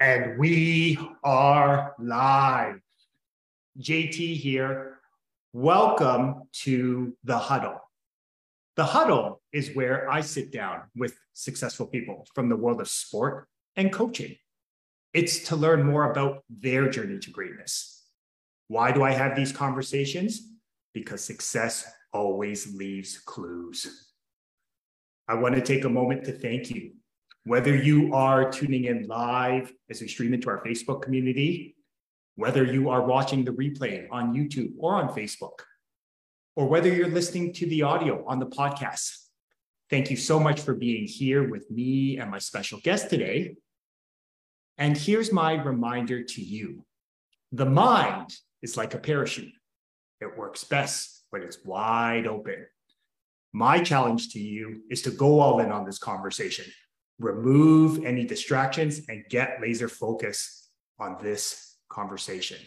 And we are live. JT here. Welcome to the huddle. The huddle is where I sit down with successful people from the world of sport and coaching. It's to learn more about their journey to greatness. Why do I have these conversations? Because success always leaves clues. I want to take a moment to thank you whether you are tuning in live as we stream into our Facebook community, whether you are watching the replay on YouTube or on Facebook, or whether you're listening to the audio on the podcast, thank you so much for being here with me and my special guest today. And here's my reminder to you the mind is like a parachute, it works best when it's wide open. My challenge to you is to go all in on this conversation remove any distractions and get laser focus on this conversation.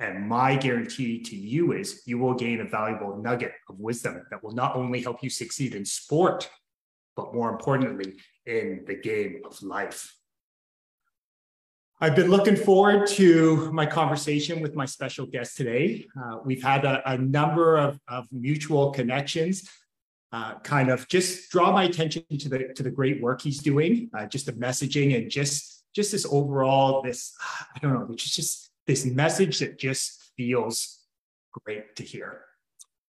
And my guarantee to you is you will gain a valuable nugget of wisdom that will not only help you succeed in sport, but more importantly, in the game of life. I've been looking forward to my conversation with my special guest today. Uh, we've had a, a number of, of mutual connections uh, kind of just draw my attention to the to the great work he's doing, uh, just the messaging and just just this overall this I don't know, is just this message that just feels great to hear.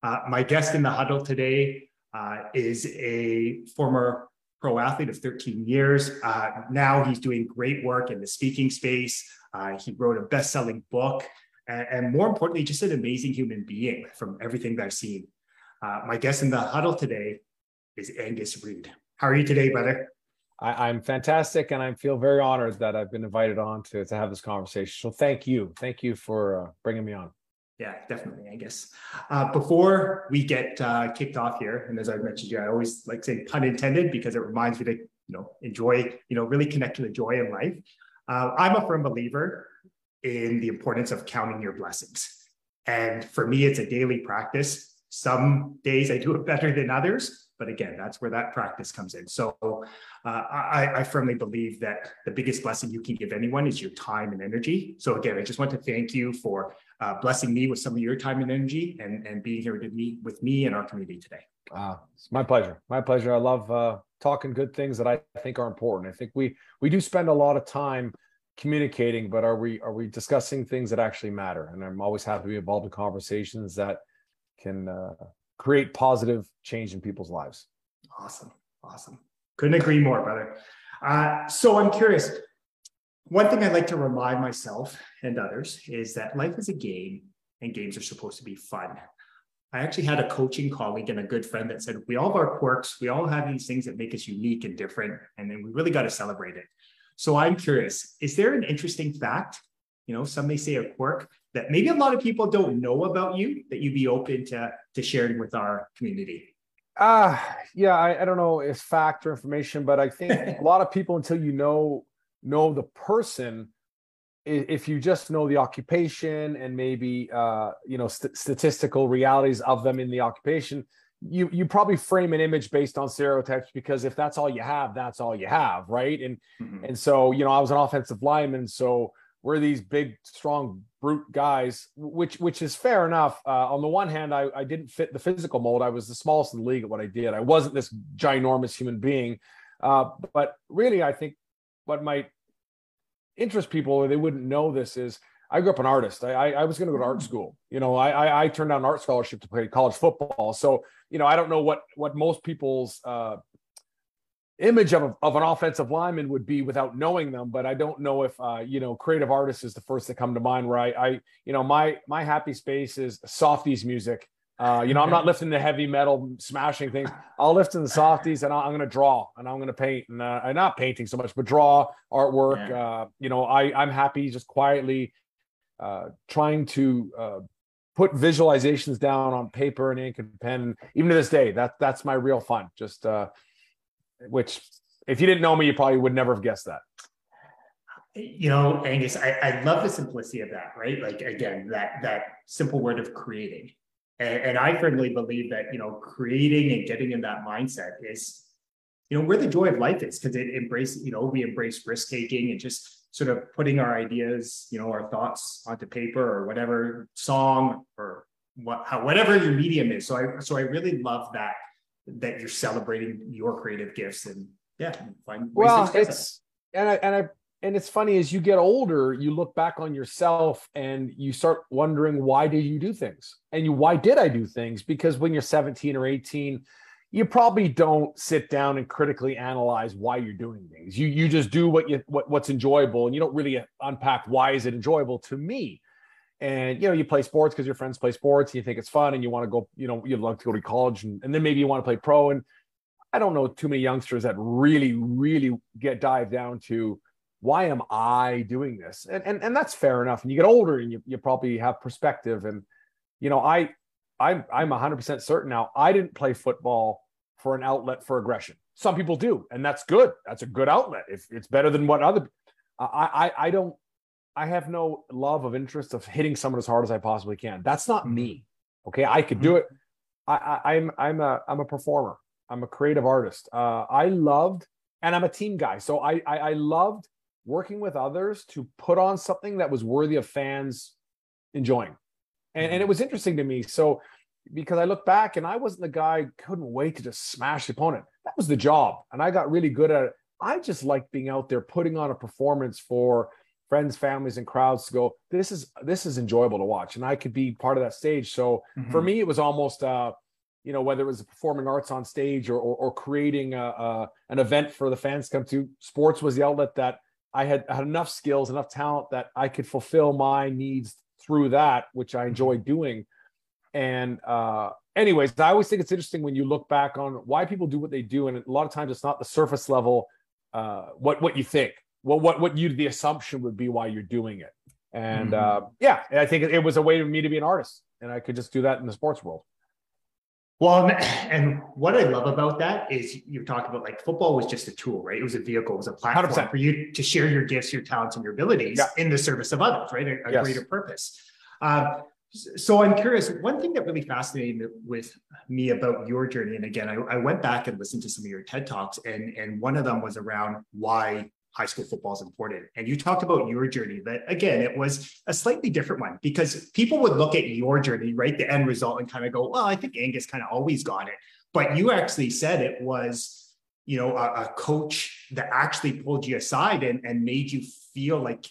Uh, my guest in the huddle today uh, is a former pro athlete of 13 years. Uh, now he's doing great work in the speaking space. Uh, he wrote a best-selling book, and, and more importantly, just an amazing human being from everything that I've seen. Uh, my guest in the huddle today is Angus Reid. How are you today, brother? I, am fantastic, and I feel very honored that I've been invited on to, to have this conversation. So thank you, thank you for uh, bringing me on. Yeah, definitely. I guess uh, before we get uh, kicked off here, and as I mentioned, you, I always like saying pun intended because it reminds me to you know enjoy, you know, really connect to the joy in life. Uh, I'm a firm believer in the importance of counting your blessings, and for me, it's a daily practice some days I do it better than others, but again, that's where that practice comes in. So uh, I, I, firmly believe that the biggest blessing you can give anyone is your time and energy. So again, I just want to thank you for uh, blessing me with some of your time and energy and, and being here with me, with me and our community today. Uh, it's my pleasure. My pleasure. I love uh, talking good things that I think are important. I think we we do spend a lot of time communicating, but are we are we discussing things that actually matter? And I'm always happy to be involved in conversations that can uh, create positive change in people's lives. Awesome. Awesome. Couldn't agree more, brother. Uh, so I'm curious. One thing I'd like to remind myself and others is that life is a game and games are supposed to be fun. I actually had a coaching colleague and a good friend that said, We all have our quirks. We all have these things that make us unique and different. And then we really got to celebrate it. So I'm curious is there an interesting fact? You know, some may say a quirk that maybe a lot of people don't know about you that you'd be open to to sharing with our community? Uh yeah, I, I don't know if fact or information, but I think a lot of people until you know know the person, if you just know the occupation and maybe uh, you know st- statistical realities of them in the occupation, you you probably frame an image based on stereotypes because if that's all you have, that's all you have, right? And mm-hmm. and so you know, I was an offensive lineman, so we're these big, strong, brute guys, which which is fair enough. Uh, on the one hand, I, I didn't fit the physical mold. I was the smallest in the league at what I did. I wasn't this ginormous human being. Uh, but really, I think what might interest people, or they wouldn't know this, is I grew up an artist. I, I, I was going to go to art school. You know, I, I, I turned down an art scholarship to play college football. So, you know, I don't know what what most people's uh, image of, of an offensive lineman would be without knowing them but i don't know if uh, you know creative artist is the first to come to mind where I, I you know my my happy space is softies music. Uh, you know i'm not lifting the heavy metal smashing things. I'll lift in the softies and i am going to draw and i'm going to paint and uh, I'm not painting so much but draw artwork. Yeah. uh, you know i i'm happy just quietly uh, trying to uh, put visualizations down on paper and ink and pen. Even to this day that that's my real fun. Just uh which if you didn't know me, you probably would never have guessed that. You know, Angus, I, I love the simplicity of that, right? Like again, that that simple word of creating. And, and I firmly believe that, you know, creating and getting in that mindset is, you know, where the joy of life is because it embraces, you know, we embrace risk taking and just sort of putting our ideas, you know, our thoughts onto paper or whatever song or what, how, whatever your medium is. So I, so I really love that, that you're celebrating your creative gifts and yeah, find well, it's, and I, and I, and it's funny as you get older, you look back on yourself and you start wondering why did you do things, and you why did I do things? Because when you're 17 or 18, you probably don't sit down and critically analyze why you're doing things. You you just do what you what, what's enjoyable, and you don't really unpack why is it enjoyable to me. And you know, you play sports because your friends play sports, and you think it's fun, and you want to go. You know, you'd love to go to college, and, and then maybe you want to play pro. And I don't know too many youngsters that really, really get dive down to why am I doing this? And and and that's fair enough. And you get older, and you you probably have perspective. And you know, I I'm I'm 100% certain now. I didn't play football for an outlet for aggression. Some people do, and that's good. That's a good outlet. If it's better than what other I I I don't I have no love of interest of hitting someone as hard as I possibly can. That's not mm-hmm. me. Okay, I could do mm-hmm. it. I, I am I'm, I'm a I'm a performer. I'm a creative artist. Uh, I loved, and I'm a team guy. So I, I I loved working with others to put on something that was worthy of fans enjoying and, and it mm-hmm. was interesting to me. So because I look back and I wasn't the guy couldn't wait to just smash the opponent. That was the job, and I got really good at it. I just liked being out there putting on a performance for friends, families, and crowds to go. This is this is enjoyable to watch, and I could be part of that stage. So mm-hmm. for me, it was almost. Uh, you know whether it was performing arts on stage or, or, or creating a, a, an event for the fans to come to sports was the outlet that i had, had enough skills enough talent that i could fulfill my needs through that, which I enjoy mm-hmm. doing. And uh, anyways, I always think it's interesting when you look back on why people do what they do, and a lot of times it's not the surface level uh, what what you think. Well, what what you the assumption would be why you're doing it. And mm-hmm. uh, yeah, I think it was a way for me to be an artist, and I could just do that in the sports world. Well, and what I love about that is you talk about like football was just a tool, right? It was a vehicle, it was a platform 100%. for you to share your gifts, your talents, and your abilities yeah. in the service of others, right? A, a yes. greater purpose. Um, so I'm curious. One thing that really fascinated with me about your journey, and again, I, I went back and listened to some of your TED talks, and and one of them was around why high school football is important. And you talked about your journey that again, it was a slightly different one because people would look at your journey, right? The end result and kind of go, well, I think Angus kind of always got it. But you actually said it was, you know, a, a coach that actually pulled you aside and, and made you feel like,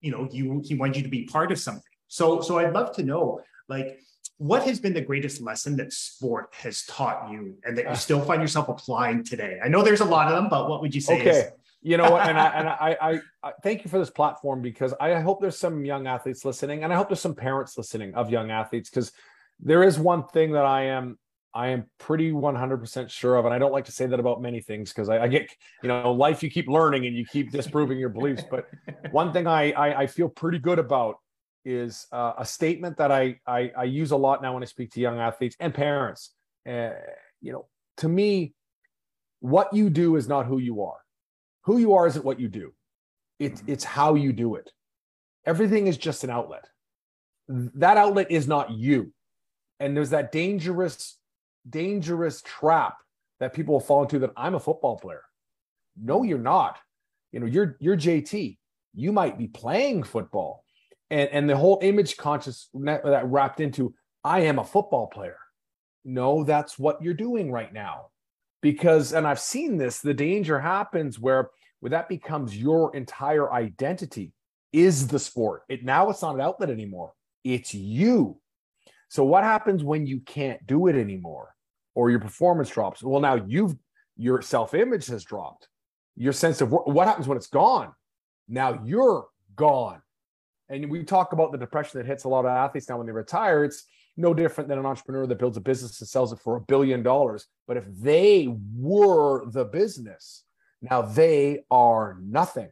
you know, you he wanted you to be part of something. So, so I'd love to know, like, what has been the greatest lesson that sport has taught you and that you ah. still find yourself applying today? I know there's a lot of them, but what would you say? Okay. Is- you know what? And I and I, I, I thank you for this platform because I hope there's some young athletes listening, and I hope there's some parents listening of young athletes because there is one thing that I am I am pretty 100% sure of, and I don't like to say that about many things because I, I, get, you know, life you keep learning and you keep disproving your beliefs. But one thing I, I, I feel pretty good about is uh, a statement that I, I, I use a lot now when I speak to young athletes and parents. Uh, you know, to me, what you do is not who you are who you are isn't what you do. It's mm-hmm. it's how you do it. Everything is just an outlet. That outlet is not you. And there's that dangerous dangerous trap that people fall into that i'm a football player. No you're not. You know you're you're jt you might be playing football. And and the whole image conscious that wrapped into i am a football player. No that's what you're doing right now because and i've seen this the danger happens where where that becomes your entire identity is the sport. It now it's not an outlet anymore. It's you. So what happens when you can't do it anymore or your performance drops? Well now you've your self-image has dropped. Your sense of what happens when it's gone? Now you're gone. And we talk about the depression that hits a lot of athletes now when they retire. It's no different than an entrepreneur that builds a business and sells it for a billion dollars. But if they were the business, now they are nothing.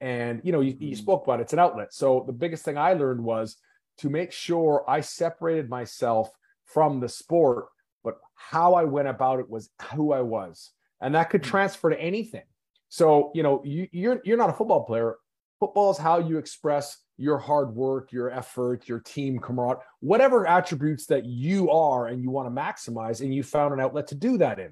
And you know, you, you, mm-hmm. spoke about it, it's an outlet. So the biggest thing I learned was to make sure I separated myself from the sport, but how I went about it was who I was. And that could mm-hmm. transfer to anything. So, you know, you, you're you're not a football player. Football is how you express your hard work, your effort, your team camaraderie, whatever attributes that you are and you want to maximize, and you found an outlet to do that in.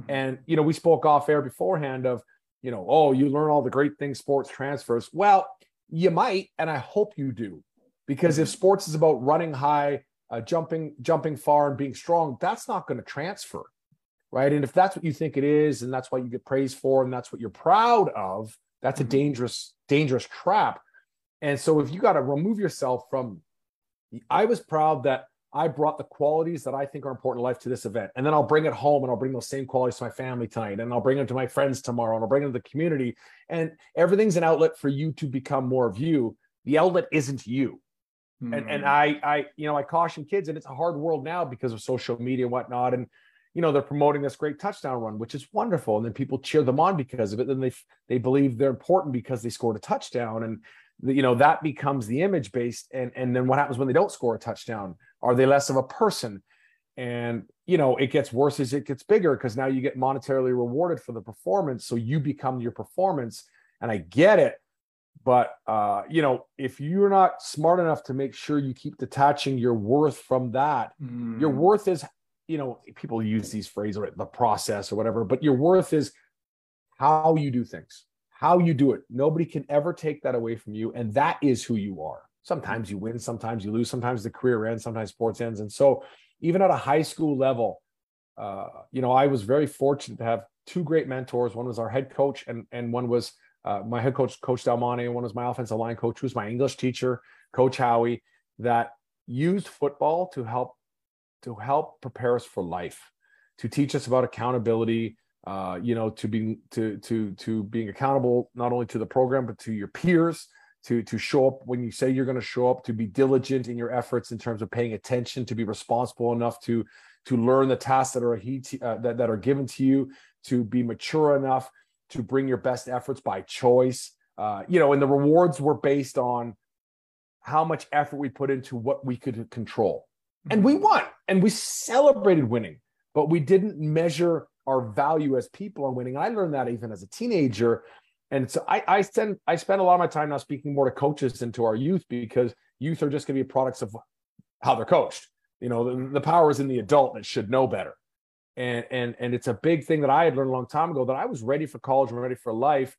Mm-hmm. And you know, we spoke off air beforehand of, you know, oh, you learn all the great things sports transfers. Well, you might, and I hope you do, because if sports is about running high, uh, jumping, jumping far, and being strong, that's not going to transfer, right? And if that's what you think it is, and that's what you get praised for, and that's what you're proud of, that's a dangerous, dangerous trap. And so, if you got to remove yourself from, I was proud that I brought the qualities that I think are important in life to this event. And then I'll bring it home and I'll bring those same qualities to my family tonight. And I'll bring them to my friends tomorrow and I'll bring them to the community. And everything's an outlet for you to become more of you. The outlet isn't you. Mm. And, and hmm. I, I, you know, I caution kids, and it's a hard world now because of social media and whatnot. And, you know, they're promoting this great touchdown run, which is wonderful. And then people cheer them on because of it. Then they, they believe they're important because they scored a touchdown. And, you know, that becomes the image based. And, and then what happens when they don't score a touchdown? Are they less of a person? And you know, it gets worse as it gets bigger because now you get monetarily rewarded for the performance. So you become your performance. And I get it. But uh, you know, if you're not smart enough to make sure you keep detaching your worth from that, mm. your worth is, you know, people use these phrases, the process or whatever, but your worth is how you do things, how you do it. Nobody can ever take that away from you. And that is who you are sometimes you win, sometimes you lose, sometimes the career ends, sometimes sports ends. And so, even at a high school level, uh, you know, I was very fortunate to have two great mentors. One was our head coach, and and one was uh, my head coach, Coach and one was my offensive line coach, who was my English teacher, Coach Howie, that used football to help to help prepare us for life, to teach us about accountability. Uh, you know, to being to to to being accountable not only to the program but to your peers, to to show up when you say you're going to show up to be diligent in your efforts in terms of paying attention to be responsible enough to to learn the tasks that are uh, that, that are given to you to be mature enough to bring your best efforts by choice uh, you know and the rewards were based on how much effort we put into what we could control and we mm-hmm. won and we celebrated winning but we didn't measure our value as people on winning i learned that even as a teenager and so I, I spend I spend a lot of my time now speaking more to coaches than to our youth because youth are just going to be products of how they're coached. You know, the, the power is in the adult that should know better. And and and it's a big thing that I had learned a long time ago that I was ready for college and ready for life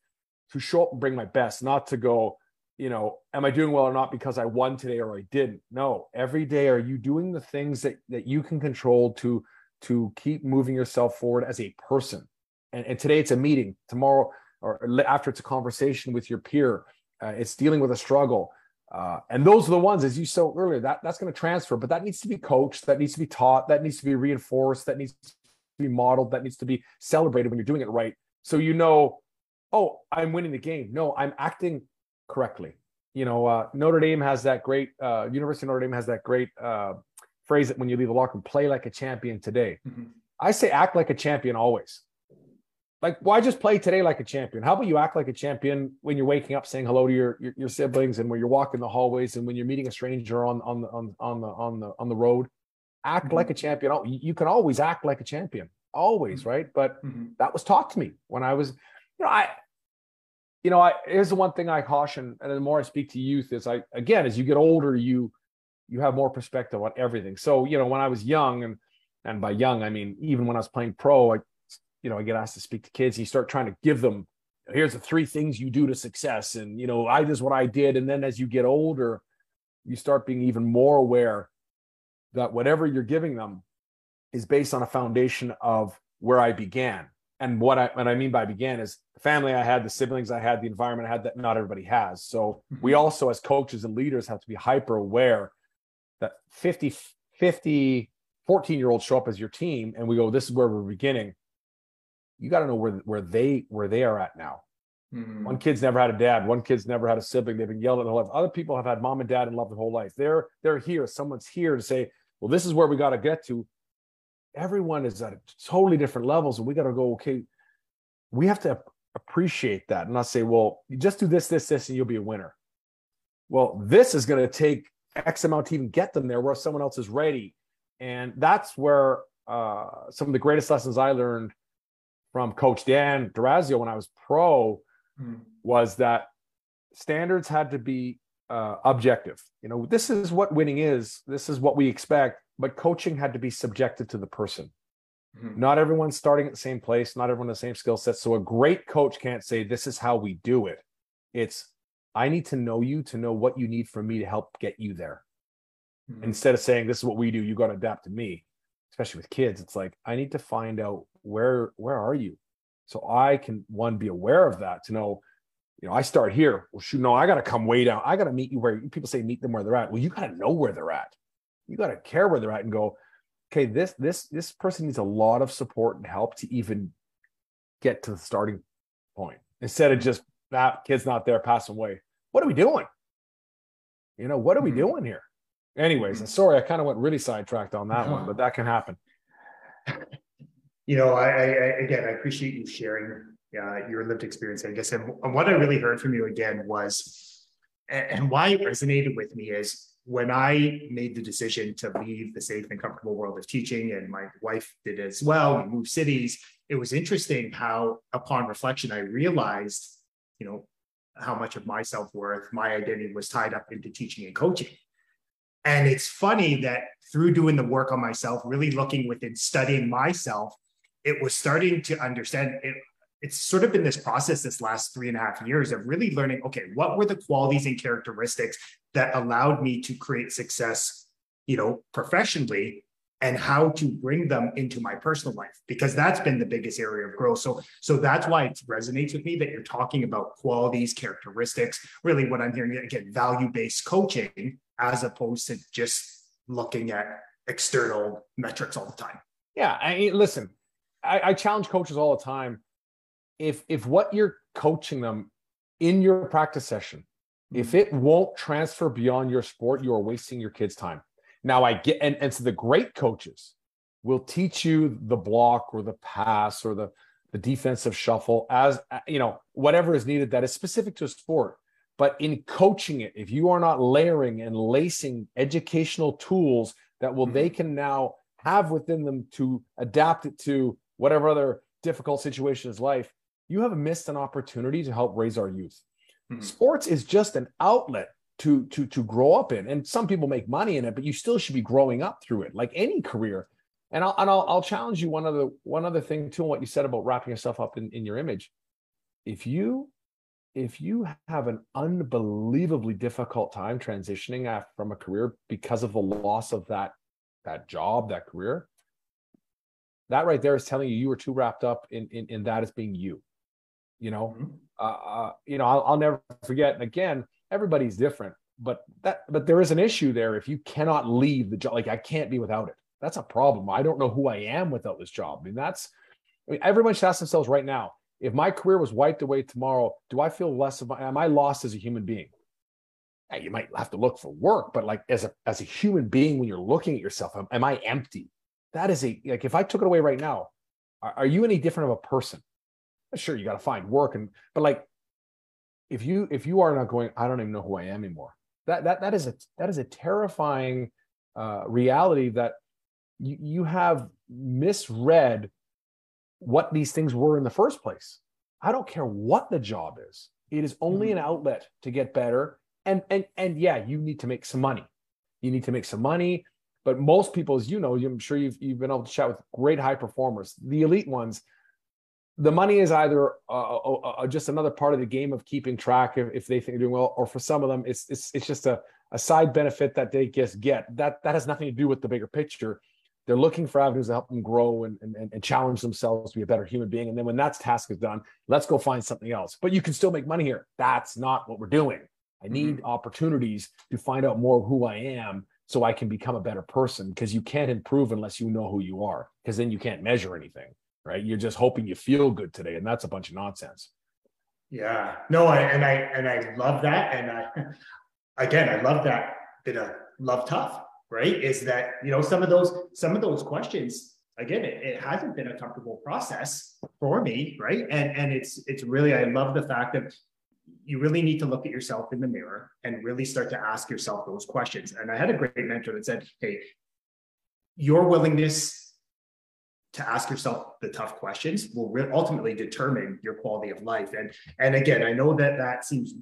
to show up and bring my best, not to go, you know, am I doing well or not because I won today or I didn't. No, every day are you doing the things that that you can control to to keep moving yourself forward as a person. And, and today it's a meeting. Tomorrow or after it's a conversation with your peer, uh, it's dealing with a struggle. Uh, and those are the ones, as you said earlier, that that's going to transfer, but that needs to be coached, that needs to be taught, that needs to be reinforced, that needs to be modeled, that needs to be celebrated when you're doing it right. So you know, oh, I'm winning the game. No, I'm acting correctly. You know, uh, Notre Dame has that great, uh, University of Notre Dame has that great uh, phrase it when you leave the locker room, play like a champion today. Mm-hmm. I say act like a champion always like why just play today like a champion how about you act like a champion when you're waking up saying hello to your your, your siblings and when you're walking the hallways and when you're meeting a stranger on on the on, on the on the on the road act mm-hmm. like a champion you can always act like a champion always mm-hmm. right but mm-hmm. that was taught to me when i was you know i you know i here's the one thing i caution and the more i speak to youth is i again as you get older you you have more perspective on everything so you know when i was young and and by young i mean even when i was playing pro i you know, I get asked to speak to kids, and you start trying to give them, here's the three things you do to success. And, you know, I this is what I did. And then as you get older, you start being even more aware that whatever you're giving them is based on a foundation of where I began. And what I what I mean by began is the family I had, the siblings I had, the environment I had that not everybody has. So mm-hmm. we also, as coaches and leaders, have to be hyper aware that 50, 50, 14 year olds show up as your team and we go, this is where we're beginning you got to know where where they where they are at now. Mm-hmm. One kid's never had a dad. One kid's never had a sibling. They've been yelled at their whole life. Other people have had mom and dad and love their whole life. They're they're here. Someone's here to say, well, this is where we got to get to. Everyone is at totally different levels, and we got to go. Okay, we have to appreciate that and not say, well, you just do this, this, this, and you'll be a winner. Well, this is going to take X amount to even get them there, where someone else is ready, and that's where uh, some of the greatest lessons I learned from Coach Dan Dorazio when I was pro mm. was that standards had to be uh, objective. You know, this is what winning is. This is what we expect. But coaching had to be subjected to the person. Mm-hmm. Not everyone's starting at the same place, not everyone the same skill set. So a great coach can't say, This is how we do it. It's, I need to know you to know what you need from me to help get you there. Mm-hmm. Instead of saying, This is what we do, you got to adapt to me. Especially with kids, it's like, I need to find out where where are you? So I can one be aware of that to know, you know, I start here. Well, shoot, no, I got to come way down. I got to meet you where people say meet them where they're at. Well, you got to know where they're at. You got to care where they're at and go, okay, this this this person needs a lot of support and help to even get to the starting point instead of just that kid's not there, pass away. What are we doing? You know, what are we mm-hmm. doing here? Anyways, mm-hmm. sorry, I kind of went really sidetracked on that one, but that can happen. You know, I, I again, I appreciate you sharing uh, your lived experience. I guess, and, and what I really heard from you again was, and, and why it resonated with me is when I made the decision to leave the safe and comfortable world of teaching, and my wife did as well, we moved cities. It was interesting how, upon reflection, I realized, you know, how much of my self worth, my identity was tied up into teaching and coaching. And it's funny that through doing the work on myself, really looking within, studying myself, it was starting to understand it. It's sort of been this process this last three and a half years of really learning okay, what were the qualities and characteristics that allowed me to create success, you know, professionally and how to bring them into my personal life because that's been the biggest area of growth. So so that's why it resonates with me that you're talking about qualities characteristics really what i'm hearing again value based coaching as opposed to just looking at external metrics all the time. Yeah i listen I, I challenge coaches all the time. If if what you're coaching them in your practice session if mm-hmm. it won't transfer beyond your sport, you are wasting your kids' time. Now I get and, and so the great coaches will teach you the block or the pass or the the defensive shuffle as you know whatever is needed that is specific to a sport. But in coaching it, if you are not layering and lacing educational tools that will they mm-hmm. can now have within them to adapt it to whatever other difficult situation is life, you have missed an opportunity to help raise our youth. Mm-hmm. Sports is just an outlet to to to grow up in, and some people make money in it, but you still should be growing up through it, like any career. And I'll and I'll, I'll challenge you one other one other thing too, what you said about wrapping yourself up in, in your image. If you if you have an unbelievably difficult time transitioning from a career because of the loss of that that job, that career, that right there is telling you you were too wrapped up in in, in that as being you. You know, mm-hmm uh, uh, you know, I'll, I'll never forget. And again, everybody's different, but that, but there is an issue there. If you cannot leave the job, like I can't be without it. That's a problem. I don't know who I am without this job. I mean, that's, I mean, everyone should ask themselves right now, if my career was wiped away tomorrow, do I feel less of, am I lost as a human being? You might have to look for work, but like as a, as a human being, when you're looking at yourself, am, am I empty? That is a, like, if I took it away right now, are, are you any different of a person? sure you got to find work and but like if you if you are not going i don't even know who i am anymore. That that that is a that is a terrifying uh, reality that you, you have misread what these things were in the first place. I don't care what the job is. It is only an mm-hmm. outlet to get better. And and and yeah you need to make some money. You need to make some money. But most people as you know i'm sure you've, you've been able to chat with great high performers the elite ones the money is either uh, uh, uh, just another part of the game of keeping track if, if they think they're doing well, or for some of them, it's it's it's just a, a side benefit that they just get. That that has nothing to do with the bigger picture. They're looking for avenues to help them grow and, and, and challenge themselves to be a better human being. And then when that task is done, let's go find something else. But you can still make money here. That's not what we're doing. I need mm-hmm. opportunities to find out more of who I am so I can become a better person because you can't improve unless you know who you are, because then you can't measure anything right? You're just hoping you feel good today, and that's a bunch of nonsense. Yeah, no, I, and I and I love that, and I again, I love that bit of love tough, right? Is that you know some of those some of those questions again it, it, hasn't been a comfortable process for me right and and it's it's really i love the fact that you really need to look at yourself in the mirror and really start to ask yourself those questions and i had a great mentor that said hey your willingness to ask yourself the tough questions will re- ultimately determine your quality of life. And and again, I know that that seems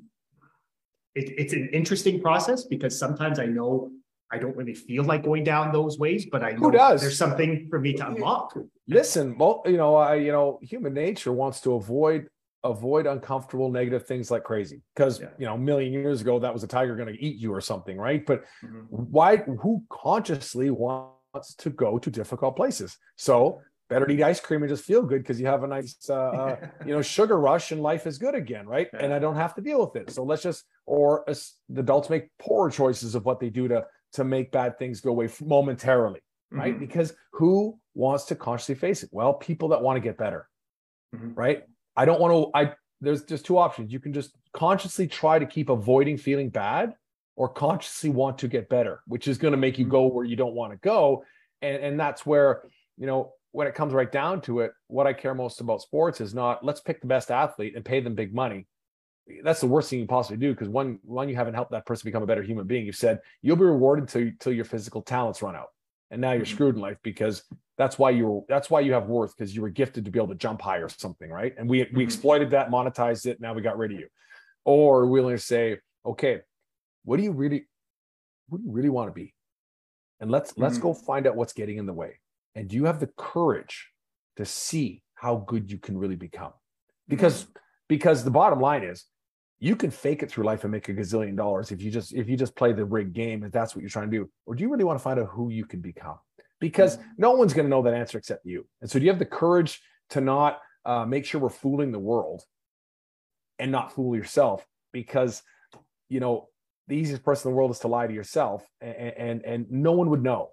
it, it's an interesting process because sometimes I know I don't really feel like going down those ways, but I know Who does? there's something for me to unlock. Listen, well, you know, I, you know, human nature wants to avoid avoid uncomfortable negative things like crazy because Yeah. you know a million years ago that was a tiger going to eat you or something right but Mhm. why who consciously wants to go to difficult places. So better eat ice cream and just feel good because you have a nice uh, uh, you know sugar rush and life is good again right? And i don't have to deal with it. So let's just or as the adults make poor choices of what they do to to make bad things go away momentarily right? Mhm. because who wants to consciously face it? Well people that want to get better Mhm. right? I don't want to i there's just two options. You can just consciously try to keep avoiding feeling bad or consciously want to get better which is going to make you go where you don't want to go. And and that's where you know when it comes right down to it what i care most about sports is not let's pick the best athlete and pay them big money. That's the worst thing you possibly do because one one you haven't helped that person become a better human being. You've said you'll be rewarded till, till your physical talents run out. And now you're Mhm. screwed in life because that's why you were that's why you have worth because you were gifted to be able to jump high or something right? And we we Mhm. exploited that monetized it now we got rid of you. Or to say okay what do you really what do you really want to be? And let's let's Mhm. go find out what's getting in the way. And do you have the courage to see how good you can really become? Because because the bottom line is you can fake it through life and make a gazillion dollars if you just if you just play the rigged game if that's what you're trying to do. Or do you really want to find out who you can become? Because no one's going to know that answer except you. And so do you have the courage to not uh, make sure we're fooling the world and not fool yourself? Because you know the easiest person in the world is to lie to yourself and and, and no one would know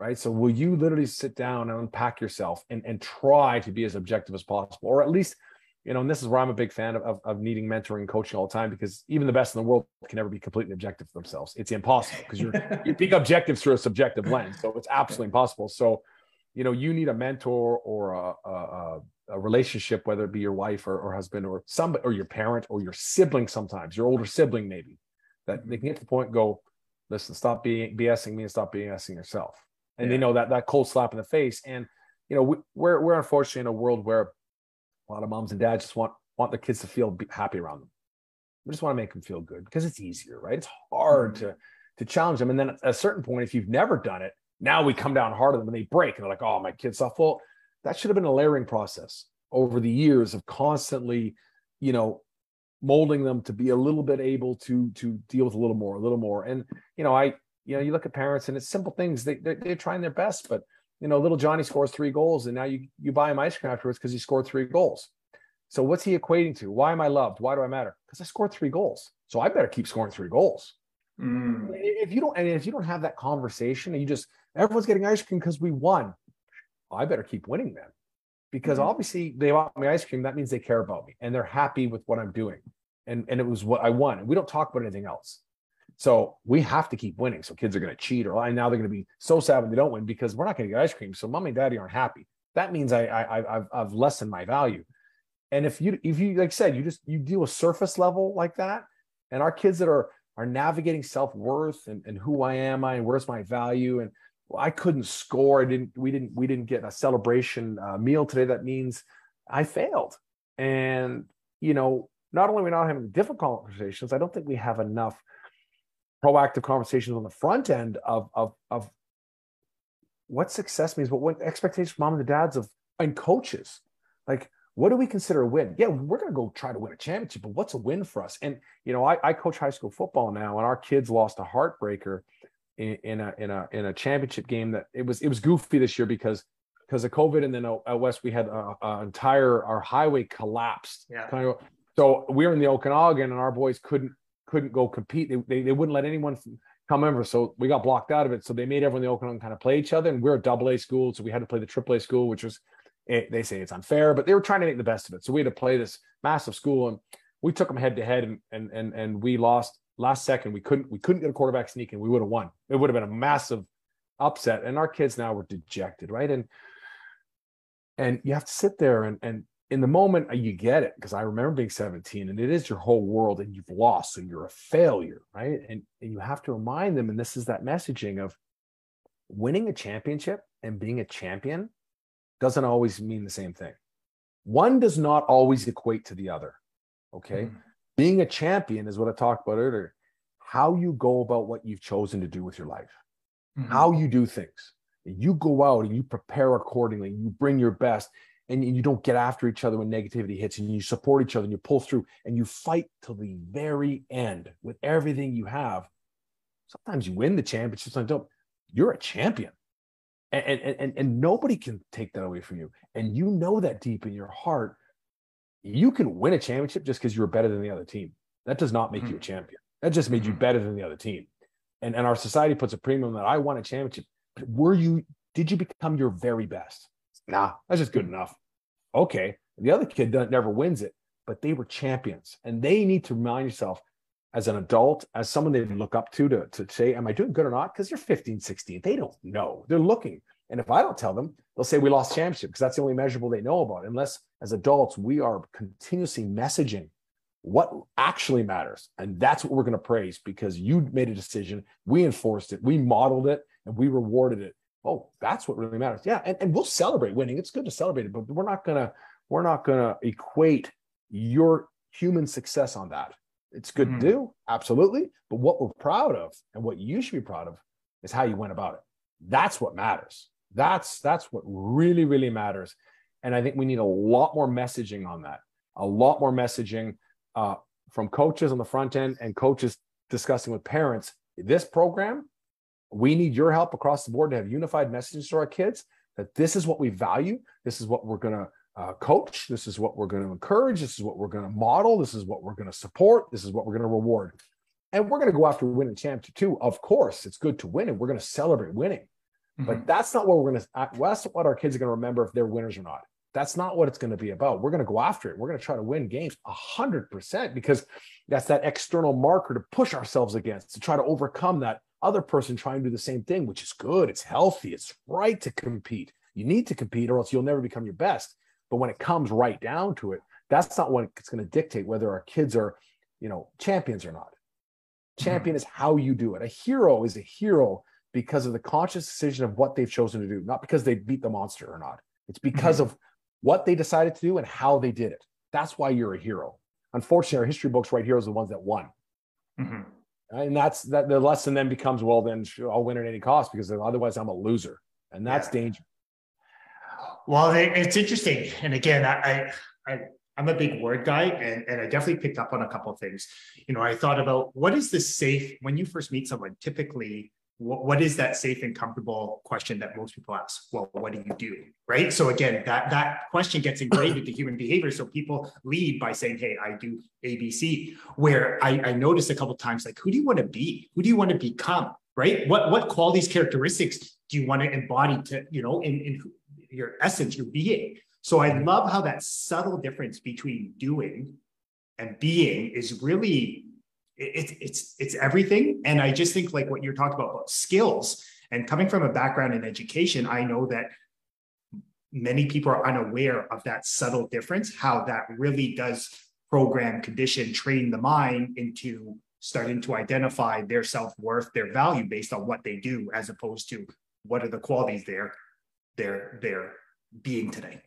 right? So will you literally sit down and unpack yourself and, and try to be as objective as possible? Or at least you know and this is where i'm a big fan of, of, of needing mentoring and coaching all the time because even the best in the world can never be completely objective for themselves. It's impossible because you're you're being objective through a subjective lens. So it's absolutely impossible. So you know you need a mentor or a, a, a relationship whether it be your wife or, or husband or somebody or your parent or your sibling sometimes your older sibling maybe that they can get to the point and go listen stop being bsing me and stop being bsing yourself. And they know that that cold slap in the face. And you know we, we're we're unfortunately in a world where a lot of moms and dads just want want their kids to feel happy around them. We just want to make them feel good because it's easier right? It's hard Mhm. to to challenge them. And then at a certain point if you've never done it now we come down hard on them and they break and they're like oh my kid's soft well that should have been a layering process over the years of constantly you know molding them to be a little bit able to to deal with a little more a little more. And you know i you know you look at parents and it's simple things. They they're, they're trying their best but you know little johnny scores three goals and now you you buy him ice cream afterwards because he scored three goals. So what's he equating to? Why am i loved? Why do i matter? Because i scored three goals. So i better keep scoring three goals. Mm. if you don't and if you don't have that conversation and you just everyone's getting ice cream because we won i better keep winning then because Mhm. obviously they bought me ice cream that means they care about me and they're happy with what i'm doing. And and it was what i won and we don't talk about anything else. So we have to keep winning. So kids are going to cheat or now they're going to be so sad when they don't win because we're not going to get ice cream. So mommy and daddy aren't happy. That means i i i've, I've lessened my value. And if you if you like I said you just you deal with surface level like that. And our kids that are are navigating self-worth and, and who I am I and where's my value? And I couldn't score I didn't we didn't we didn't get a celebration uh, meal today that means I failed and you know not only are we not having difficult conversations I don't think we have enough proactive conversations on the front end of of of what success means but what expectations mom and the dads of and coaches like what do we consider a win? Yeah, we're to go try to win a championship, but what's a win for us? And you know, I, I coach high school football now, and our kids lost a heartbreaker in, in a in a in a championship game. That it was it was goofy this year because because of COVID, and then out, west we had a, a entire our highway collapsed. Yeah. Kind of, so we were in the Okanagan, and our boys couldn't couldn't go compete. They, they, they wouldn't let anyone come over, so we got blocked out of it. So they made everyone in the Okanagan kind of play each other, and we're a double A school, so we had to play the triple A school, which was it, they say it's unfair, but they were trying to make the best of it. So we had to play this massive school, and we took them head to head, and and and we lost last second. We couldn't we couldn't get a quarterback sneak, and we would have won. It would have been a massive upset, and our kids now were dejected, right? And and you have to sit there and and in the moment you get it because I remember being 17 and it is your whole world and you've lost so you're a failure right and and you have to remind them and this is that messaging of winning a championship and being a champion doesn't always mean the same thing one does not always equate to the other okay Mhm. Being a champion is what I talked about earlier how you go about what you've chosen to do with your life, mm-hmm. how you do things. You go out and you prepare accordingly, you bring your best, and you don't get after each other when negativity hits, and you support each other and you pull through and you fight till the very end with everything you have. Sometimes you win the championship, sometimes don't. You're a champion. And, and, and, and nobody can take that away from you. And you know that deep in your heart. You can win a championship just because you were better than the other team. That does not make mm-hmm. you a champion. That just made you mm-hmm. better than the other team. And, and our society puts a premium that I won a championship. But were you, did you become your very best? Nah, that's just good enough. Okay. The other kid never wins it, but they were champions. And they need to remind yourself as an adult, as someone they look up to, to, to say, Am I doing good or not? Because you're 15, 16. They don't know. They're looking. And if I don't tell them, they'll say we lost championship because that's the only measurable they know about. Unless as adults, we are continuously messaging what actually matters. And that's what we're going to praise because you made a decision, we enforced it, we modeled it, and we rewarded it. Oh, that's what really matters. Yeah. And, and we'll celebrate winning. It's good to celebrate it, but we're not gonna, we're not gonna equate your human success on that. It's good mm-hmm. to do, absolutely. But what we're proud of and what you should be proud of is how you went about it. That's what matters. That's that's what really, really matters. And I think we need a lot more messaging on that. A lot more messaging uh, from coaches on the front end and coaches discussing with parents this program we need your help across the board to have unified messages to our kids that this is what we value this is what we're going to uh, coach this is what we're going to encourage this is what we're going to model this is what we're going to support this is what we're going to reward and we're going to go after winning championship too of course it's good to win and we're going to celebrate winning mm-hmm. but that's not what we're going to that's what our kids are going to remember if they're winners or not that's not what it's going to be about. We're going to go after it. We're going to try to win games 100% because that's that external marker to push ourselves against, to try to overcome that other person trying to do the same thing, which is good. It's healthy. It's right to compete. You need to compete or else you'll never become your best. But when it comes right down to it, that's not what it's going to dictate whether our kids are, you know, champions or not. Champion mm-hmm. is how you do it. A hero is a hero because of the conscious decision of what they've chosen to do, not because they beat the monster or not. It's because mm-hmm. of what they decided to do and how they did it. That's why you're a hero. Unfortunately, our history books write heroes are the ones that won. Mm-hmm. And that's that the lesson then becomes, well, then I'll win at any cost because otherwise I'm a loser. And that's yeah. danger. Well, it's interesting. And again, I, I, I'm a big word guy and, and I definitely picked up on a couple of things. You know, I thought about what is the safe when you first meet someone, typically what, what is that safe and comfortable question that most people ask? Well, what do you do? Right. So again, that that question gets engraved into human behavior. So people lead by saying, Hey, I do ABC. Where I, I noticed a couple times, like, who do you want to be? Who do you want to become? Right? What what qualities, characteristics do you want to embody to, you know, in, in your essence, your being? So I love how that subtle difference between doing and being is really it's it's it's everything. And I just think like what you're talking about, about skills and coming from a background in education, I know that many people are unaware of that subtle difference, how that really does program, condition, train the mind into starting to identify their self-worth, their value based on what they do, as opposed to what are the qualities they're they're they're being today.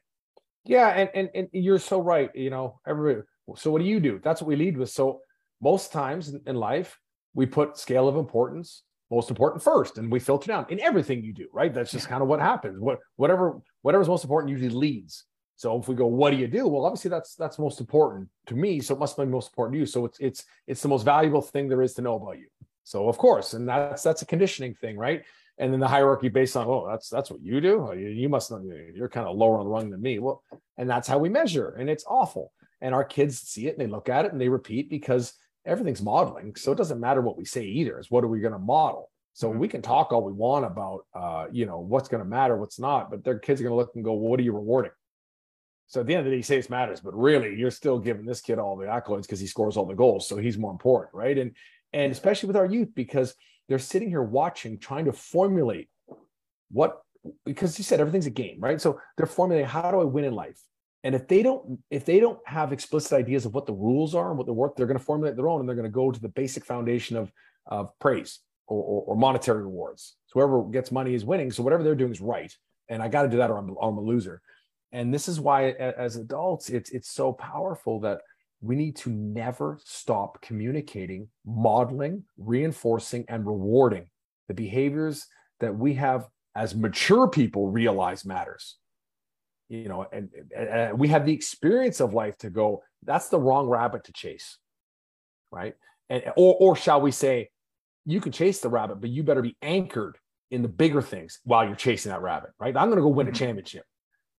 Yeah, and and, and you're so right. You know, everybody. So what do you do? That's what we lead with. So most times in life, we put scale of importance most important first and we filter down in everything you do right? That's just yeah. kind of what happens. What whatever whatever's most important usually leads. So if we go what do you do? Well obviously that's that's most important to me so it must be most important to you. So it's it's it's the most valuable thing there is to know about you. So of course and that's that's a conditioning thing right? And then the hierarchy based on oh that's that's what you do? Oh, you, you must not you're kind of lower on the rung than me. Well and that's how we measure and it's awful. And our kids see it and they look at it and they repeat because everything's modeling. So it doesn't matter what we say either. Is what are we going to model? So mm-hmm. we can talk all we want about, uh, you know, what's going to matter, what's not, but their kids are going to look and go, well, what are you rewarding? So at the end of the day, you say it matters, but really, you're still giving this kid all the accolades because he scores all the goals, so he's more important, right? And and especially with our youth, because they're sitting here watching, trying to formulate what because you said everything's a game, right? So they're formulating how do I win in life? And if they don't, if they don't have explicit ideas of what the rules are and what the work, they're going to formulate their own, and they're going to go to the basic foundation of of praise or, or, or monetary rewards. So whoever gets money is winning. So whatever they're doing is right, and I got to do that, or I'm, or I'm a loser. And this is why, as adults, it's it's so powerful that we need to never stop communicating, modeling, reinforcing, and rewarding the behaviors that we have as mature people realize matters. You know, and, and we have the experience of life to go, that's the wrong rabbit to chase. Right. And or or shall we say, you can chase the rabbit, but you better be anchored in the bigger things while you're chasing that rabbit. Right. I'm gonna go win a mm-hmm. championship.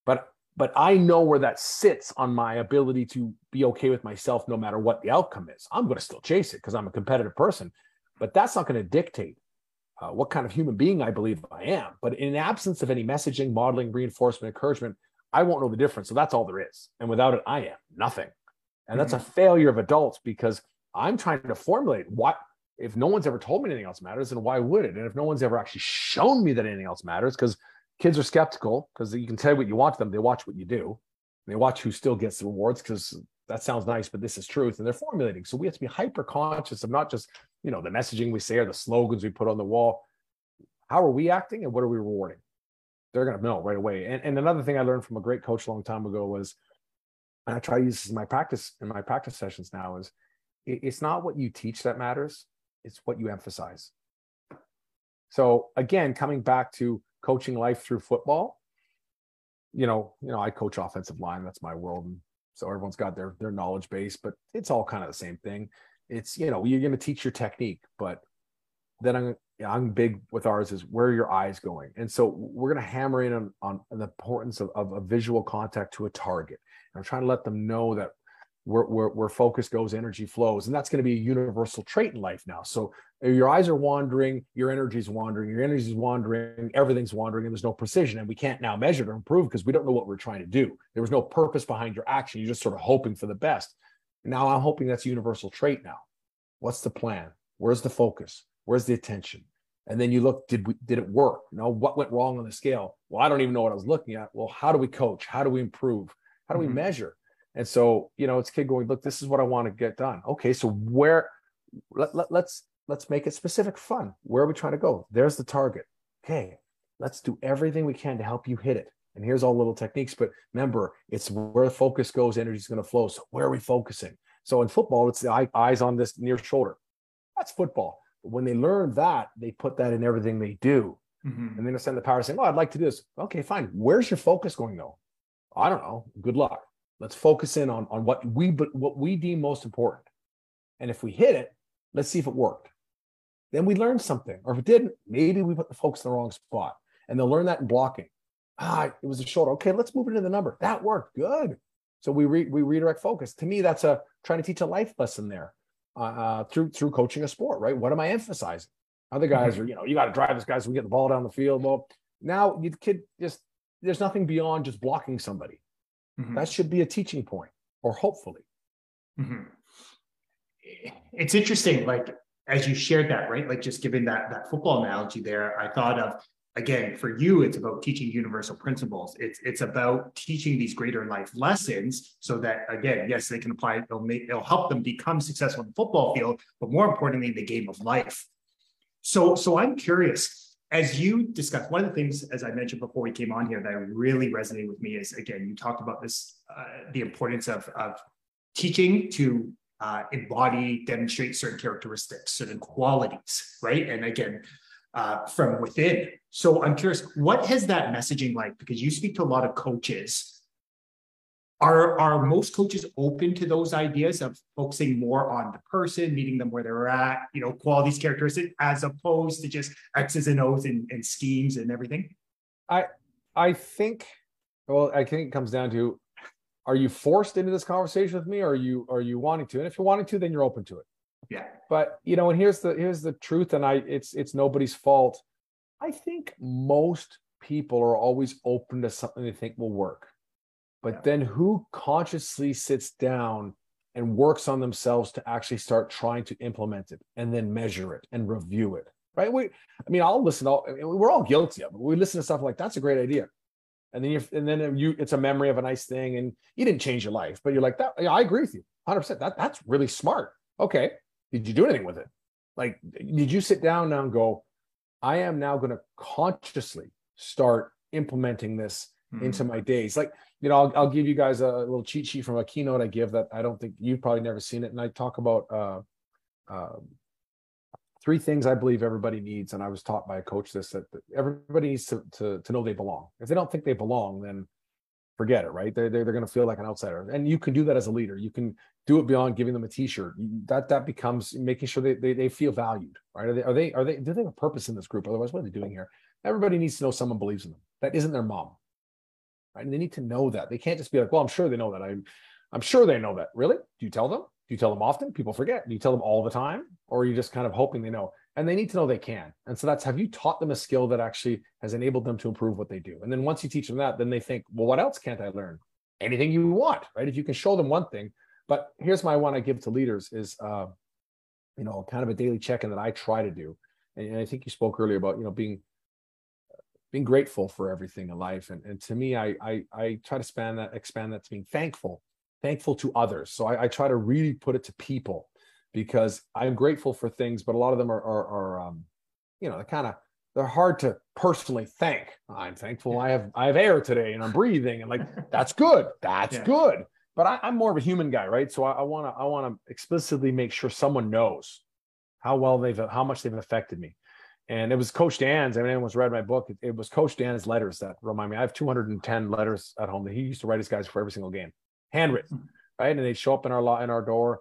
But but I know where that sits on my ability to be okay with myself no matter what the outcome is. I'm going to still chase it because I'm a competitive person, but that's not going to dictate uh, what kind of human being I believe I am. But in absence of any messaging, modeling, reinforcement, encouragement, I won't know the difference. So that's all there is. And without it, I am nothing. And that's a mm-hmm. failure of adults because I'm trying to formulate what if no one's ever told me anything else matters, then why would it? And if no one's ever actually shown me that anything else matters, because kids are skeptical because you can tell what you want to them. They watch what you do. They watch who still gets the rewards because that sounds nice, but this is truth. And they're formulating. So we have to be hyper conscious of not just, you know, the messaging we say or the slogans we put on the wall. How are we acting and what are we rewarding? They're going to know right away. And, and another thing I learned from a great coach a long time ago was, and I try to use this in my practice in my practice sessions now is it, it's not what you teach that matters. It's what you emphasize. So again, coming back to coaching life through football, you know, you know, I coach offensive line. That's my world. And so everyone's got their their knowledge base, but it's all kind of the same thing. It's you know, you're going to teach your technique, but then I'm I'm big with ours is where your eyes going, and so we're going to hammer in on, on the importance of, of a visual contact to a target. And I'm trying to let them know that where, where, where focus goes, energy flows. And that's going to be a universal trait in life now. So uh, your eyes are wandering, your energy is wandering, your energy is wandering, everything's wandering, and there's no precision. And we can't now measure or improve because we don't know what we're trying to do. There was no purpose behind your action. You're just sort of hoping for the best. Now I'm hoping that's a universal trait now. What's the plan? Where's the focus? Where's the attention? And then you look, did we did it work? You know, what went wrong on the scale? Well, I don't even know what I was looking at. Well, how do we coach? How do we improve? How do we mm-hmm. measure? And so, you know, it's kid going, look, this is what I want to get done. Okay, so where let, let, let's let's make it specific fun. Where are we trying to go? There's the target. Okay, let's do everything we can to help you hit it. And here's all little techniques. But remember, it's where the focus goes, energy is going to flow. So where are we focusing? So in football, it's the eyes on this near shoulder. That's football. When they learn that, they put that in everything they do. Mm-hmm. And then they send the power saying, Oh, I'd like to do this. Okay, fine. Where's your focus going though? I don't know. Good luck. Let's focus in on, on what we but what we deem most important. And if we hit it, let's see if it worked. Then we learned something. Or if it didn't, maybe we put the focus in the wrong spot. And they'll learn that in blocking. Ah, it was a shoulder. Okay, let's move it into the number. That worked. Good. So we re- we redirect focus. To me, that's a trying to teach a life lesson there uh, uh, through through coaching a sport, right? What am I emphasizing? Other guys mm-hmm. are, you know, you got to drive this guy so we get the ball down the field. Well, now you kid just there's nothing beyond just blocking somebody. Mm-hmm. That should be a teaching point, or hopefully. Mm-hmm. It's interesting, like as you shared that, right? Like just giving that that football analogy there, I thought of again for you, it's about teaching universal principles. It's it's about teaching these greater life lessons so that again, yes, they can apply. It'll make it'll help them become successful in the football field, but more importantly, the game of life. So so I'm curious as you discussed, one of the things, as I mentioned before we came on here, that really resonated with me is again, you talked about this, uh, the importance of, of teaching to uh, embody, demonstrate certain characteristics, certain qualities, right? And again, uh, from within. So I'm curious, what has that messaging like? Because you speak to a lot of coaches. Are are most coaches open to those ideas of focusing more on the person meeting them where they're at you know qualities characteristics as opposed to just x's and o's and, and schemes and everything? I i think well i think it comes down to are you forced into this conversation with me? Or are you are you wanting to? And if you're wanting to then you're open to it yeah. But you know and here's the here's the truth and i it's it's nobody's fault. I think most people are always open to something they think will work. But yeah. then who consciously sits down and works on themselves to actually start trying to implement it and then measure it and review it right? We i mean i'll listen all we're all guilty of it. We listen to stuff like that's a great idea. And then you and then you it's a memory of a nice thing and you didn't change your life but you're like that yeah, i agree with you 100% that that's really smart. Okay did you do anything with it like did you sit down now and go i am now going to consciously start implementing this mm-hmm. into my days like you know, I'll, I'll give you guys a little cheat sheet from a keynote I give that I don't think you've probably never seen it. And I talk about uh, uh, three things I believe everybody needs. And I was taught by a coach this that everybody needs to, to, to know they belong. If they don't think they belong, then forget it, right? They're, they're, they're going to feel like an outsider. And you can do that as a leader. You can do it beyond giving them a t-shirt. That, that becomes making sure they, they, they feel valued, right? Are they, are they, are they, do they have a purpose in this group? Otherwise, what are they doing here? Everybody needs to know someone believes in them. That isn't their mom, right? And they need to know that. They can't just be like, well, I'm sure they know that. I'm, I'm sure they know that. Really? Do you tell them? Do you tell them often? People forget. Do you tell them all the time? Or are you just kind of hoping they know? And they need to know they can. And so that's have you taught them a skill that actually has enabled them to improve what they do? And then once you teach them that, then they think, well, what else can't I learn? Anything you want, right? If you can show them one thing. But here's my one I give to leaders is, uh, you know, kind of a daily check-in that I try to do. And, and I think you spoke earlier about, you know, being being grateful for everything in life. And, and to me, I, I I try to expand that, expand that to being thankful, thankful to others. So I, I try to really put it to people because I'm grateful for things, but a lot of them are, are, are um, you know, they're kind of they're hard to personally thank. I'm thankful yeah. I have I have air today and I'm breathing and like that's good. That's yeah. good. But I, am more of a human guy, right? So I want to I want to explicitly make sure someone knows how well they've how much they've affected me. And it was Coach Dan's. I mean, anyone's read my book. It, it was Coach Dan's letters that remind me. I have 210 letters at home that he used to write his guys for every single game, handwritten, hmm. right? And they show up in our lot in our door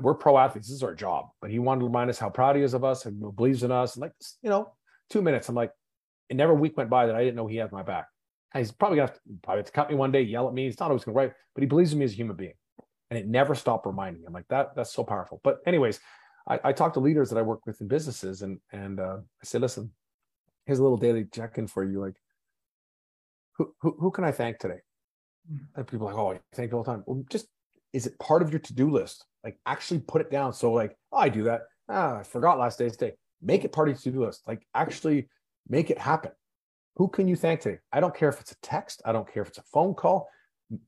we're pro athletes. This is our job. But he wanted to remind us how proud he is of us and believes in us. And like, you know, two minutes. I'm like, it never a week went by that I didn't know he had my back. And he's probably gonna have to, probably have to cut me one day, yell at me. He's not always gonna write, but he believes in me as a human being. And it never stopped reminding him. Like that, that's so powerful. But anyways, I, I talk to leaders that I work with in businesses and and uh, I say, listen, here's a little daily check-in for you. Like, who who, who can I thank today? Hmm. And people are like, oh, I thank you all the time. Well, just is it part of your to-do list? Like actually put it down. So like, oh, I do that. Ah, I forgot last day's day. Make it part of your to-do list. Like actually make it happen. Who can you thank today? I don't care if it's a text. I don't care if it's a phone call.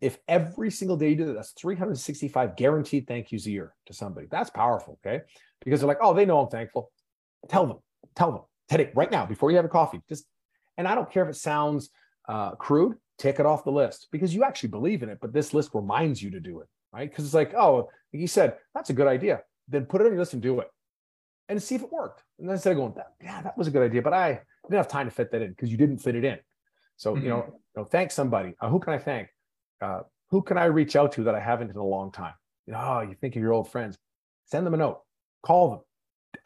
If every single day you do that, that's 365 guaranteed thank yous a year to somebody. That's powerful. Okay. Because they're like, oh, they know I'm thankful. Tell them, tell them today, right now, before you have a coffee. Just, and I don't care if it sounds uh, crude, take it off the list because you actually believe in it, but this list reminds you to do it right? Because it's like, oh, he said, that's a good idea. Then put it on your list and do it and see if it worked. And then instead of going, yeah, that was a good idea, but I didn't have time to fit that in because you didn't fit it in. So, mm-hmm. you, know, you know, thank somebody. Uh, who can I thank? Uh, who can I reach out to that I haven't in a long time? You know, oh, you think of your old friends, send them a note, call them,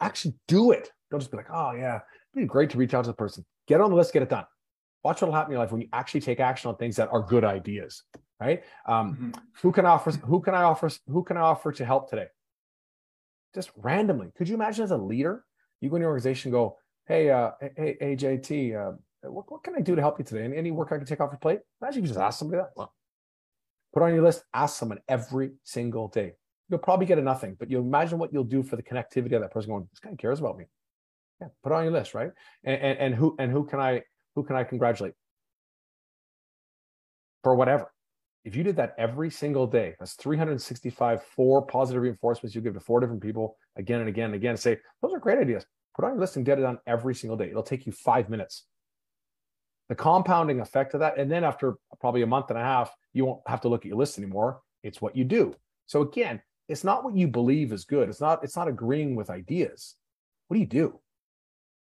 actually do it. Don't just be like, oh, yeah, it'd be great to reach out to the person. Get on the list, get it done. Watch what'll happen in your life when you actually take action on things that are good ideas right? Um, mm-hmm. Who can offer? Who can I offer? Who can I offer to help today? Just randomly. Could you imagine as a leader, you go in your organization, go, hey, uh, hey, hey, JT, uh, what, what can I do to help you today? Any, any work I can take off your plate? Imagine you just ask somebody that. Well, put on your list. Ask someone every single day. You'll probably get a nothing, but you imagine what you'll do for the connectivity of that person. Going, this guy cares about me. Yeah, put on your list, right? And, and, and who and who can I who can I congratulate for whatever? If you did that every single day, that's 365, four positive reinforcements you give to four different people again and again and again. Say, those are great ideas. Put on your list and get it done every single day. It'll take you five minutes. The compounding effect of that. And then after probably a month and a half, you won't have to look at your list anymore. It's what you do. So again, it's not what you believe is good. It's not, it's not agreeing with ideas. What do you do?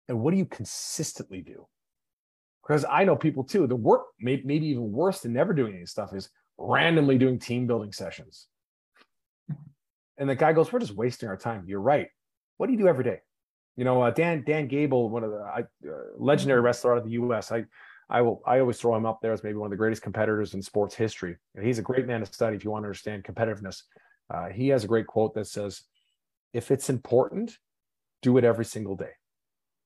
And what do you consistently do? Because I know people too, the work, maybe even worse than never doing any stuff is randomly doing team building sessions. And the guy goes, "We're just wasting our time." You're right. What do you do every day? You know, uh, Dan Dan Gable, one of the uh, legendary wrestler out of the U.S. I I will I always throw him up there as maybe one of the greatest competitors in sports history. And he's a great man to study if you want to understand competitiveness. Uh, he has a great quote that says, "If it's important, do it every single day."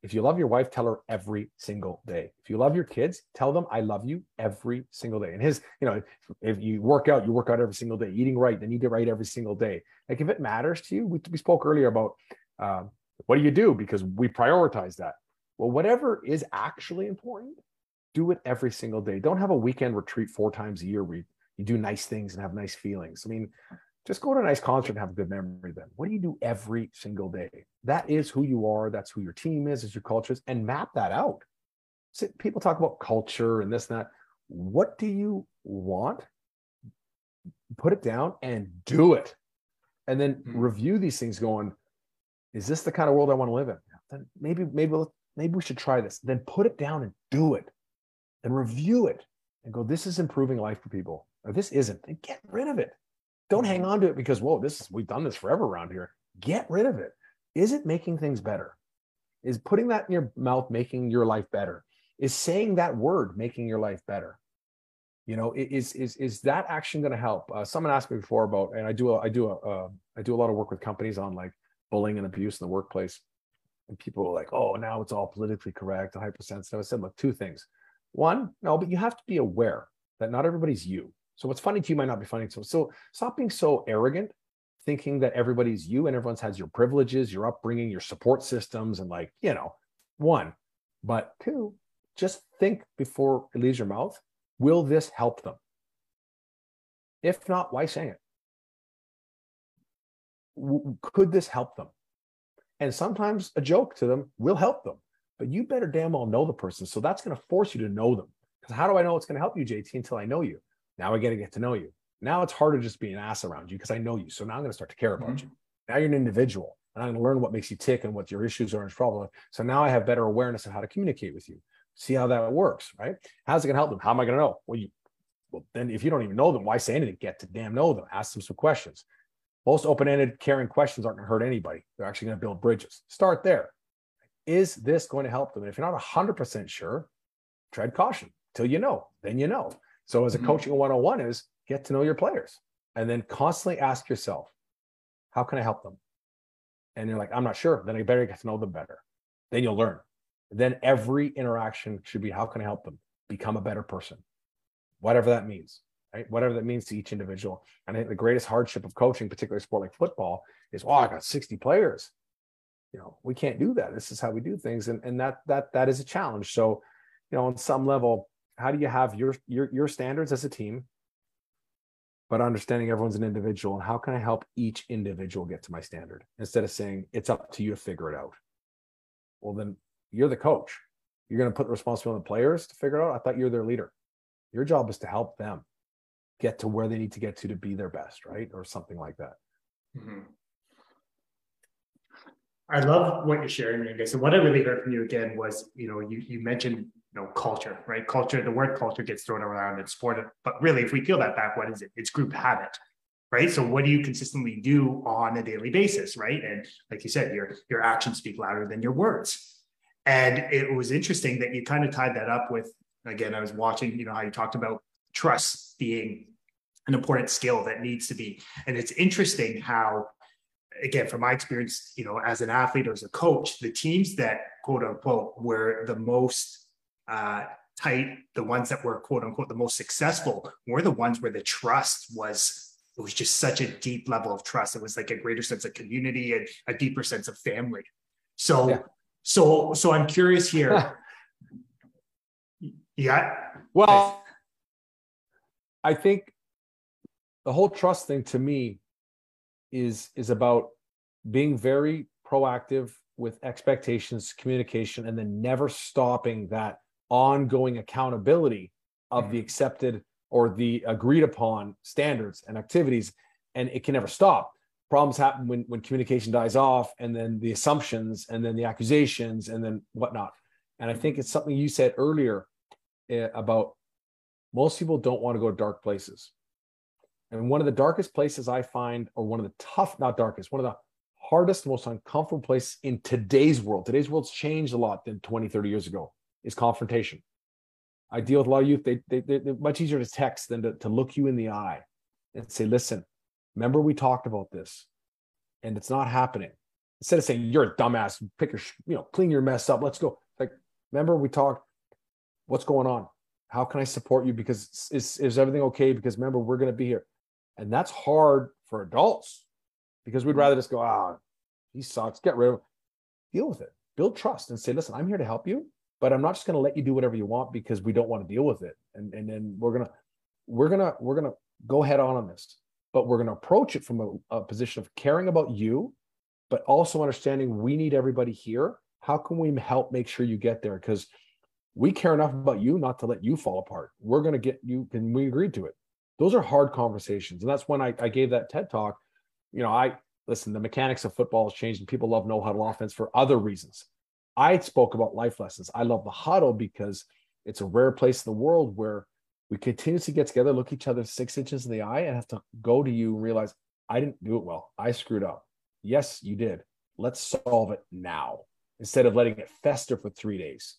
If you love your wife, tell her every single day. If you love your kids, tell them I love you every single day. And his, you know, if you work out, you work out every single day. Eating right, then eat it right every single day. Like if it matters to you, we, we spoke earlier about um, what do you do because we prioritize that. Well, whatever is actually important, do it every single day. Don't have a weekend retreat four times a year where you, you do nice things and have nice feelings. I mean, just go to a nice concert and have a good memory then. What do you do every single day? That is who you are. That's who your team is, is your culture is, and map that out. So people talk about culture and this and that. what do you want? Put it down and do it. And then mm-hmm. review these things going, is this the kind of world I want to live in? Then maybe, maybe, maybe we should try this. Then put it down and do it and review it and go, this is improving life for people. Or this isn't. And get rid of it. Don't hang on to it because, whoa, this is, we've done this forever around here. Get rid of it. Is it making things better? Is putting that in your mouth making your life better? Is saying that word making your life better? You know, is is is that action going to help? Uh, someone asked me before about, and I do a, I do a uh, I do a lot of work with companies on like bullying and abuse in the workplace, and people are like, oh, now it's all politically correct, hypersensitive. I said, look, two things. One, no, but you have to be aware that not everybody's you. So what's funny to you might not be funny to so stop being so arrogant, thinking that everybody's you and everyone's has your privileges, your upbringing, your support systems, and like, you know, one. But two, just think before it leaves your mouth Will this help them? If not, why say it? Could this help them? And sometimes a joke to them will help them, but you better damn well know the person. So that's going to force you to know them. Because how do I know it's going to help you, JT, until I know you? Now I got to get to know you. Now it's harder just being an ass around you because I know you. So now I'm going to start to care about mm-hmm. you. Now you're an individual and I'm going to learn what makes you tick and what your issues are and problems. So now I have better awareness of how to communicate with you see how that works, right? How's it going to help them? How am I going to know? Well, you, well, then if you don't even know them, why say anything? Get to damn know them. Ask them some questions. Most open-ended, caring questions aren't going to hurt anybody. They're actually going to build bridges. Start there. Is this going to help them? And if you're not 100% sure, tread caution till you know. Then you know. So as a mm-hmm. coaching 101 is get to know your players and then constantly ask yourself, how can I help them? And you're like, I'm not sure. Then I better get to know them better. Then you'll learn then every interaction should be how can I help them become a better person? Whatever that means, right? Whatever that means to each individual. And I think the greatest hardship of coaching, particularly sport like football, is, oh, I got 60 players. You know, we can't do that. This is how we do things. And, and that that that is a challenge. So, you know, on some level, how do you have your your your standards as a team, but understanding everyone's an individual and how can I help each individual get to my standard instead of saying it's up to you to figure it out. Well, then you're the coach. You're going to put the responsibility on the players to figure it out. I thought you're their leader. Your job is to help them get to where they need to get to to be their best, right? Or something like that. Mm-hmm. I love what you're sharing, Randy. So what I really heard from you again was, you know, you you mentioned, know, culture, right? Culture, the word culture gets thrown around in sport, but really, if we peel that back, what is it? It's group habit, right? So what do you consistently do on a daily basis, right? And like you said, your your actions speak louder than your words. And it was interesting that you kind of tied that up with, again, I was watching, you know, how you talked about trust being an important skill that needs to be. And it's interesting how, again, from my experience, you know, as an athlete or as a coach, the teams that quote unquote were the most uh, tight, the ones that were quote unquote the most successful, were the ones where the trust was it was just such a deep level of trust. It was like a greater sense of community and a deeper sense of family. So yeah. So, so I'm curious here. yeah. Well, I think the whole trust thing to me is is about being very proactive with expectations, communication, and then never stopping that ongoing accountability of mm-hmm. the accepted or the agreed upon standards and activities. And it can never stop. Problems happen when when communication dies off and then the assumptions and then the accusations and then whatnot. And i think it's something you said earlier uh, about most people don't want to go to dark places. And one of the darkest places i find or one of the tough not darkest one of the hardest most uncomfortable places in today's world. Today's world's changed a lot than 20 30 years ago is confrontation i deal with a lot of youth they, they, they're much easier to text than to, to look you in the eye and say listen Remember, we talked about this and it's not happening. Instead of saying, you're a dumbass, pick your, you know, clean your mess up, let's go. Like, remember, we talked, what's going on? How can I support you? Because is, is everything okay? Because remember, we're going to be here. And that's hard for adults because we'd rather just go, ah, he sucks, get rid of him. Deal with it, build trust and say, listen, I'm here to help you, but I'm not just going to let you do whatever you want because we don't want to deal with it. And, and then we're to, we're to, we're to go head on on this but we're to approach it from a, a position of caring about you, but also understanding we need everybody here. How can we help make sure you get there? Because we care enough about you not to let you fall apart. We're to get you, and we agreed to it. Those are hard conversations. And that's when I, I gave that TED talk. You know, I listen, the mechanics of football has changed and people love no huddle offense for other reasons. I spoke about life lessons. I love the huddle because it's a rare place in the world where we continuously get together, look each other six inches in the eye, and have to go to you and realize, I didn't do it well. I screwed up. Yes, you did. Let's solve it now instead of letting it fester for three days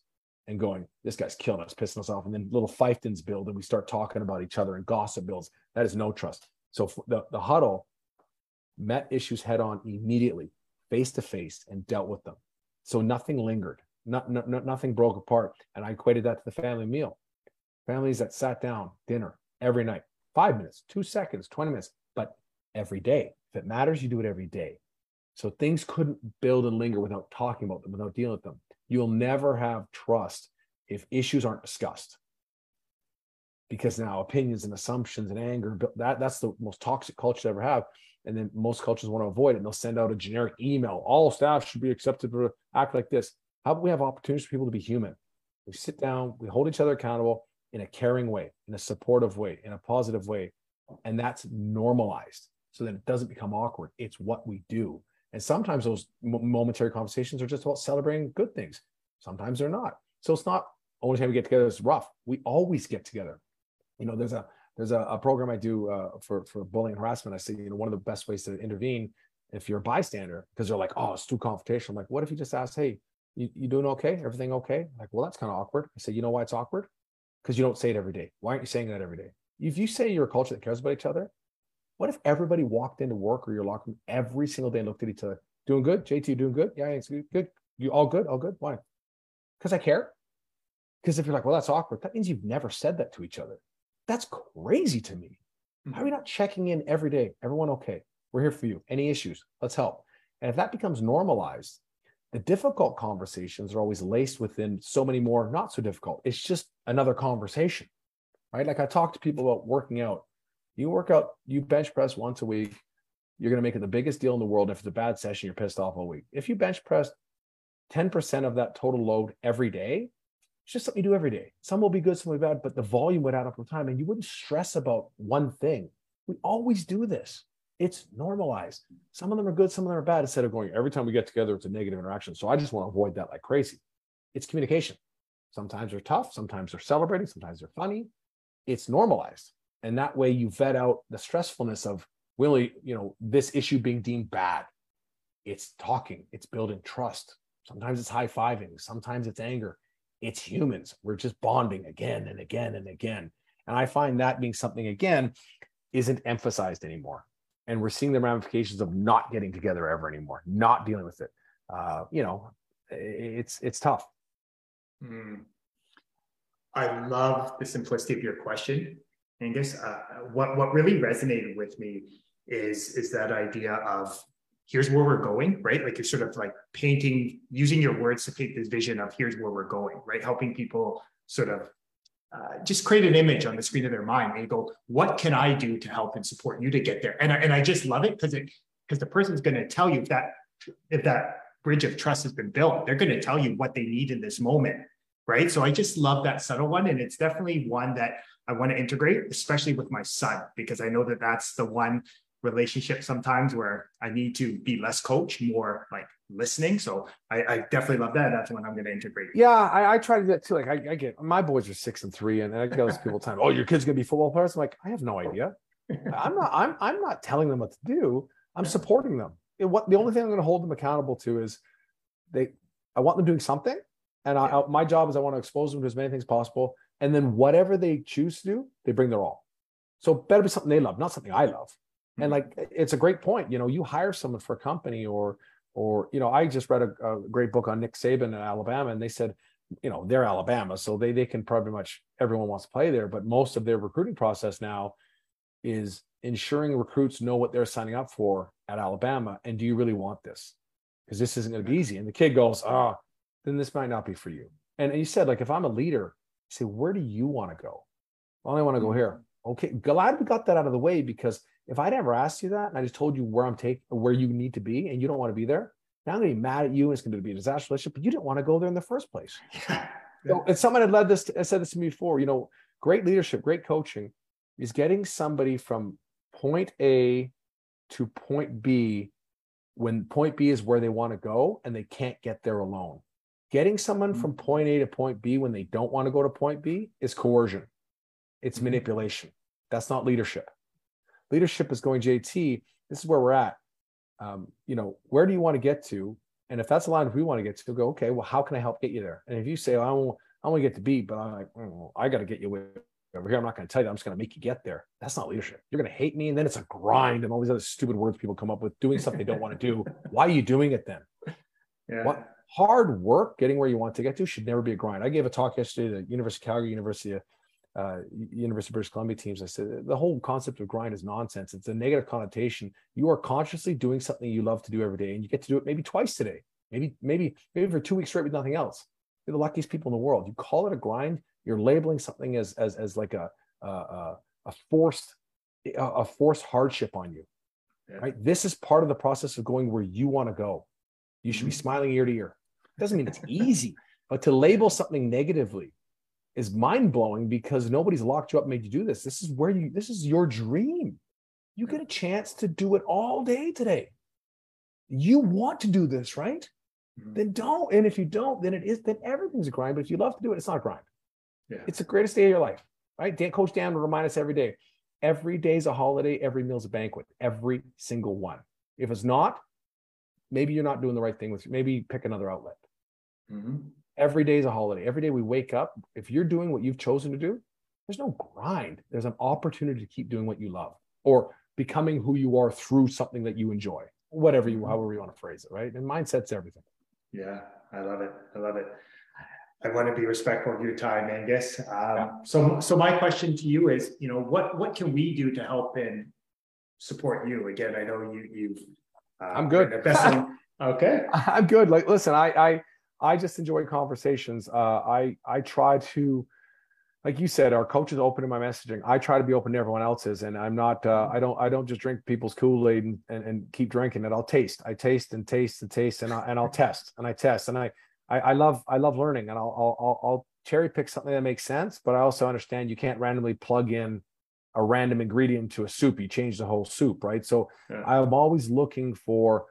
and going, this guy's killing us, pissing us off. And then little fiefdoms build and we start talking about each other and gossip builds. That is no trust. So the, the huddle met issues head on immediately, face to face, and dealt with them. So nothing lingered, not, not, nothing broke apart. And I equated that to the family meal. Families that sat down, dinner every night, five minutes, two seconds, 20 minutes, but every day. If it matters, you do it every day. So things couldn't build and linger without talking about them, without dealing with them. You'll never have trust if issues aren't discussed. Because now opinions and assumptions and anger, that, that's the most toxic culture to ever have. And then most cultures want to avoid it. And they'll send out a generic email. All staff should be accepted to act like this. How about we have opportunities for people to be human? We sit down, we hold each other accountable in a caring way, in a supportive way, in a positive way. And that's normalized so that it doesn't become awkward. It's what we do. And sometimes those momentary conversations are just about celebrating good things. Sometimes they're not. So it's not only time we get together is rough. We always get together. You know, there's a there's a, a program I do uh, for for bullying and harassment. I say, you know, one of the best ways to intervene if you're a bystander, because they're like, oh, it's too confrontational. I'm like, what if you just ask, hey, you, you doing okay? Everything okay? Like, well, that's kind of awkward. I say, you know why it's awkward? Because you don't say it every day. Why aren't you saying that every day? If you say you're a culture that cares about each other, what if everybody walked into work or your locker room every single day and looked at each other? Doing good? JT, you doing good? Yeah, it's good. Good. You all good? All good? Why? Because I care. Because if you're like, well, that's awkward, that means you've never said that to each other. That's crazy to me. Why are we mm-hmm. not checking in every day? Everyone okay? We're here for you. Any issues? Let's help. And if that becomes normalized, the difficult conversations are always laced within so many more not so difficult. It's just another conversation, right? Like I talk to people about working out you work out, you bench press once a week, you're going to make it the biggest deal in the world. If it's a bad session, you're pissed off all week. If you bench press 10% of that total load every day, it's just something you do every day. Some will be good, some will be bad, but the volume would add up over time and you wouldn't stress about one thing. We always do this. It's normalized. Some of them are good, some of them are bad. Instead of going every time we get together, it's a negative interaction. So I just want to avoid that like crazy. It's communication. Sometimes they're tough, sometimes they're celebrating, sometimes they're funny. It's normalized and that way you vet out the stressfulness of really you know this issue being deemed bad it's talking it's building trust sometimes it's high-fiving sometimes it's anger it's humans. We're just bonding again and again and again. And i find that being something again isn't emphasized anymore. And we're seeing the ramifications of not getting together ever anymore not dealing with it. Uh, you know it's it's tough. Mm. i love the simplicity of your question Angus, uh, what what really resonated with me is is that idea of here's where we're going, right? Like you're sort of like painting, using your words to paint this vision of here's where we're going, right? Helping people sort of uh, just create an image on the screen of their mind. And go, what can I do to help and support you to get there? And I, and I just love it because it because the person's going to tell you if that if that bridge of trust has been built, they're going to tell you what they need in this moment, right? So I just love that subtle one, and it's definitely one that I want to integrate, especially with my son, because I know that that's the one relationship sometimes where I need to be less coach, more like listening. So I, I definitely love that. That's when I'm going to integrate. Yeah, I, I try to do that too. Like I, I, get my boys are six and three, and I get those people time. Oh, your kid's going to be football players. I'm like, I have no idea. I'm not. I'm. I'm not telling them what to do. I'm supporting them. It, what the only thing I'm going to hold them accountable to is they. I want them doing something, and I, my job is I want to expose them to as many things possible and then whatever they choose to do, they bring their all. So better be something they love, not something I love. And like it's a great point. You know, you hire someone for a company or or you know, I just read a, a great book on Nick Saban in Alabama, and they said, you know, they're Alabama, so they they can pretty much everyone wants to play there, but most of their recruiting process now is ensuring recruits know what they're signing up for at Alabama. And do you really want this? Because this isn't going to be easy. And the kid goes, oh, then this might not be for you. And you said, like, if I'm a leader say, where do you want to go? Well, I want to go here. Mm-hmm. Okay, glad we got that out of the way because if I'd ever asked you that and I just told you where I'm taking, where you need to be, and you don't want to be there, now I'm going to be mad at you and it's going to be a disaster relationship. But you didn't want to go there in the first place. So, and someone had led this, to, said this to me before. You know, great leadership, great coaching is getting somebody from point A to point B when point B is where they want to go and they can't get there alone. Getting someone from mm-hmm. point A to point B when they don't want to go to point B is coercion. It's mm-hmm. manipulation. That's not leadership. Leadership is going, JT, this is where we're at. Um, you know, where do you want to get to? And if that's the line we want to get to, go, okay, well, how can I help get you there? And if you say, I want, I want to get to B, but I'm like, oh, I got to get you over here. I'm not going to tell you. I'm just going to make you get there. That's not leadership. You're going to hate me, and then it's a grind, and all these other stupid words people come up with. Doing something they don't want to do. Why are you doing it then? Yeah. What hard work getting where you want to get to should never be a grind. I gave a talk yesterday to the University of Calgary, University of uh, University of British Columbia teams. I said the whole concept of grind is nonsense. It's a negative connotation. You are consciously doing something you love to do every day, and you get to do it maybe twice today, maybe maybe maybe for two weeks straight with nothing else. You're the luckiest people in the world. You call it a grind. You're labeling something as as as like a a, a forced a forced hardship on you. Yeah. Right. This is part of the process of going where you want to go. You should be mm-hmm. smiling ear to ear. It doesn't mean it's easy, but to label something negatively is mind blowing because nobody's locked you up, made you do this. This is where you. This is your dream. You get a chance to do it all day today. You want to do this, right? Mm-hmm. Then don't. And if you don't, then it is. Then everything's a grind. But if you love to do it, it's not a grind. Yeah. It's the greatest day of your life right? Dan, Coach Dan will remind us every day. Every day is a holiday. Every meal's a banquet. Every single one. If it's not, maybe you're not doing the right thing with. Maybe pick another outlet. Mm-hmm. Every day is a holiday. Every day we wake up. If you're doing what you've chosen to do, there's no grind. There's an opportunity to keep doing what you love or becoming who you are through something that you enjoy. Whatever you, mm-hmm. however you want to phrase it, right? And mindset's everything. Yeah, I love it. I love it. I want to be respectful of your time, Angus. Um, yeah. So, so my question to you is, you know, what what can we do to help and support you? Again, I know you you've. Uh, I'm good. okay. I'm good. Like, listen, I I I just enjoy conversations. Uh, I I try to, like you said, our coach is open to my messaging. I try to be open to everyone else's, and I'm not. Uh, I don't. I don't just drink people's Kool Aid and, and, and keep drinking it. I'll taste. I taste and taste and taste, and I, and I'll test and I test and I I, I love I love learning, and I'll, I'll I'll cherry pick something that makes sense. But I also understand you can't randomly plug in a random ingredient to a soup. You change the whole soup, right? So yeah. I'm always looking for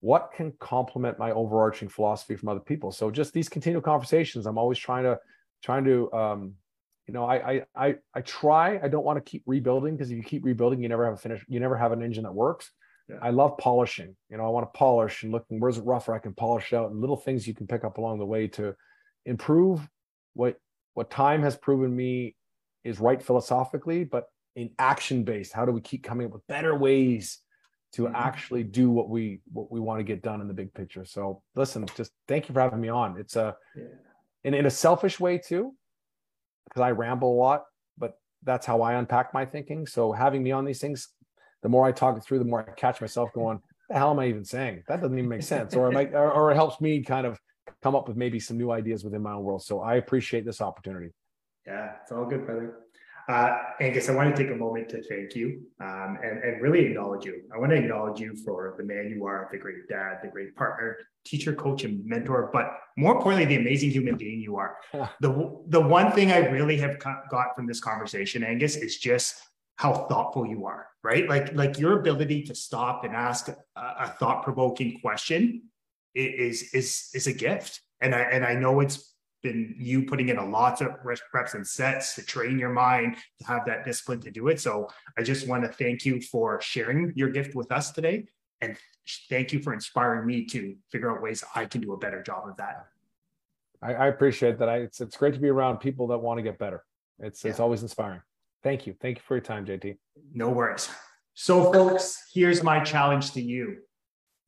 what can complement my overarching philosophy from other people. So just these continual conversations, I'm always trying to trying to um, you know, I I I I try. I don't want to keep rebuilding because if you keep rebuilding, you never have a finish. You never have an engine that works. Yeah. I love polishing. You know, I want to polish and looking where's it rougher, I can polish out and little things you can pick up along the way to improve what what time has proven me is right philosophically, but in action based. How do we keep coming up with better ways to mm-hmm. actually do what we what we want to get done in the big picture? So listen, just thank you for having me on. It's a yeah. in, in a selfish way too, because I ramble a lot, but that's how I unpack my thinking. So having me on these things the more I talk it through, the more I catch myself going, the hell am I even saying? That doesn't even make sense. Or it might, or, or it helps me kind of come up with maybe some new ideas within my own world. So I appreciate this opportunity. Yeah, it's all good, brother. Uh, Angus, I want to take a moment to thank you um, and, and really acknowledge you. I want to acknowledge you for the man you are, the great dad, the great partner, teacher, coach, and mentor, but more importantly, the amazing human being you are. the, the one thing I really have got from this conversation, Angus, is just how thoughtful you are, right? Like, like your ability to stop and ask a, a thought-provoking question is is is a gift. And I and I know it's been you putting in a lot of reps and sets to train your mind to have that discipline to do it. So I just want to thank you for sharing your gift with us today. And thank you for inspiring me to figure out ways I can do a better job of that. I, I appreciate that. I, it's it's great to be around people that want to get better. It's yeah. it's always inspiring. Thank you. Thank you for your time, JT. No worries. So, folks, here's my challenge to you.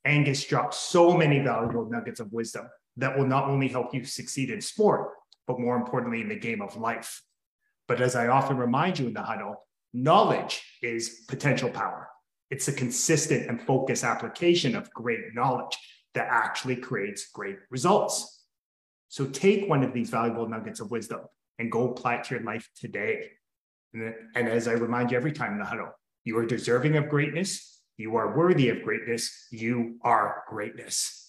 Angus dropped so many valuable nuggets of wisdom that will not only help you succeed in sport, but more importantly, in the game of life. But as I often remind you in the huddle, knowledge is potential power. It's a consistent and focused application of great knowledge that actually creates great results. So take one of these valuable nuggets of wisdom and go apply it to your life today. And, and as I remind you every time in the huddle, you are deserving of greatness. You are worthy of greatness. You are greatness.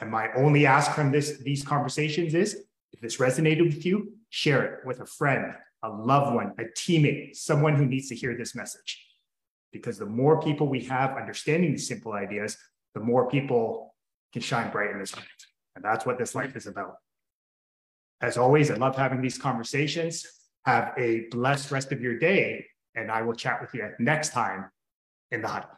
And my only ask from this these conversations is If this resonated with you, share it with a friend, a loved one, a teammate, someone who needs to hear this message. Because the more people we have understanding these simple ideas, the more people can shine bright in this life. And that's what this life is about. As always, I love having these conversations. Have a blessed rest of your day, and I will chat with you next time in the huddle.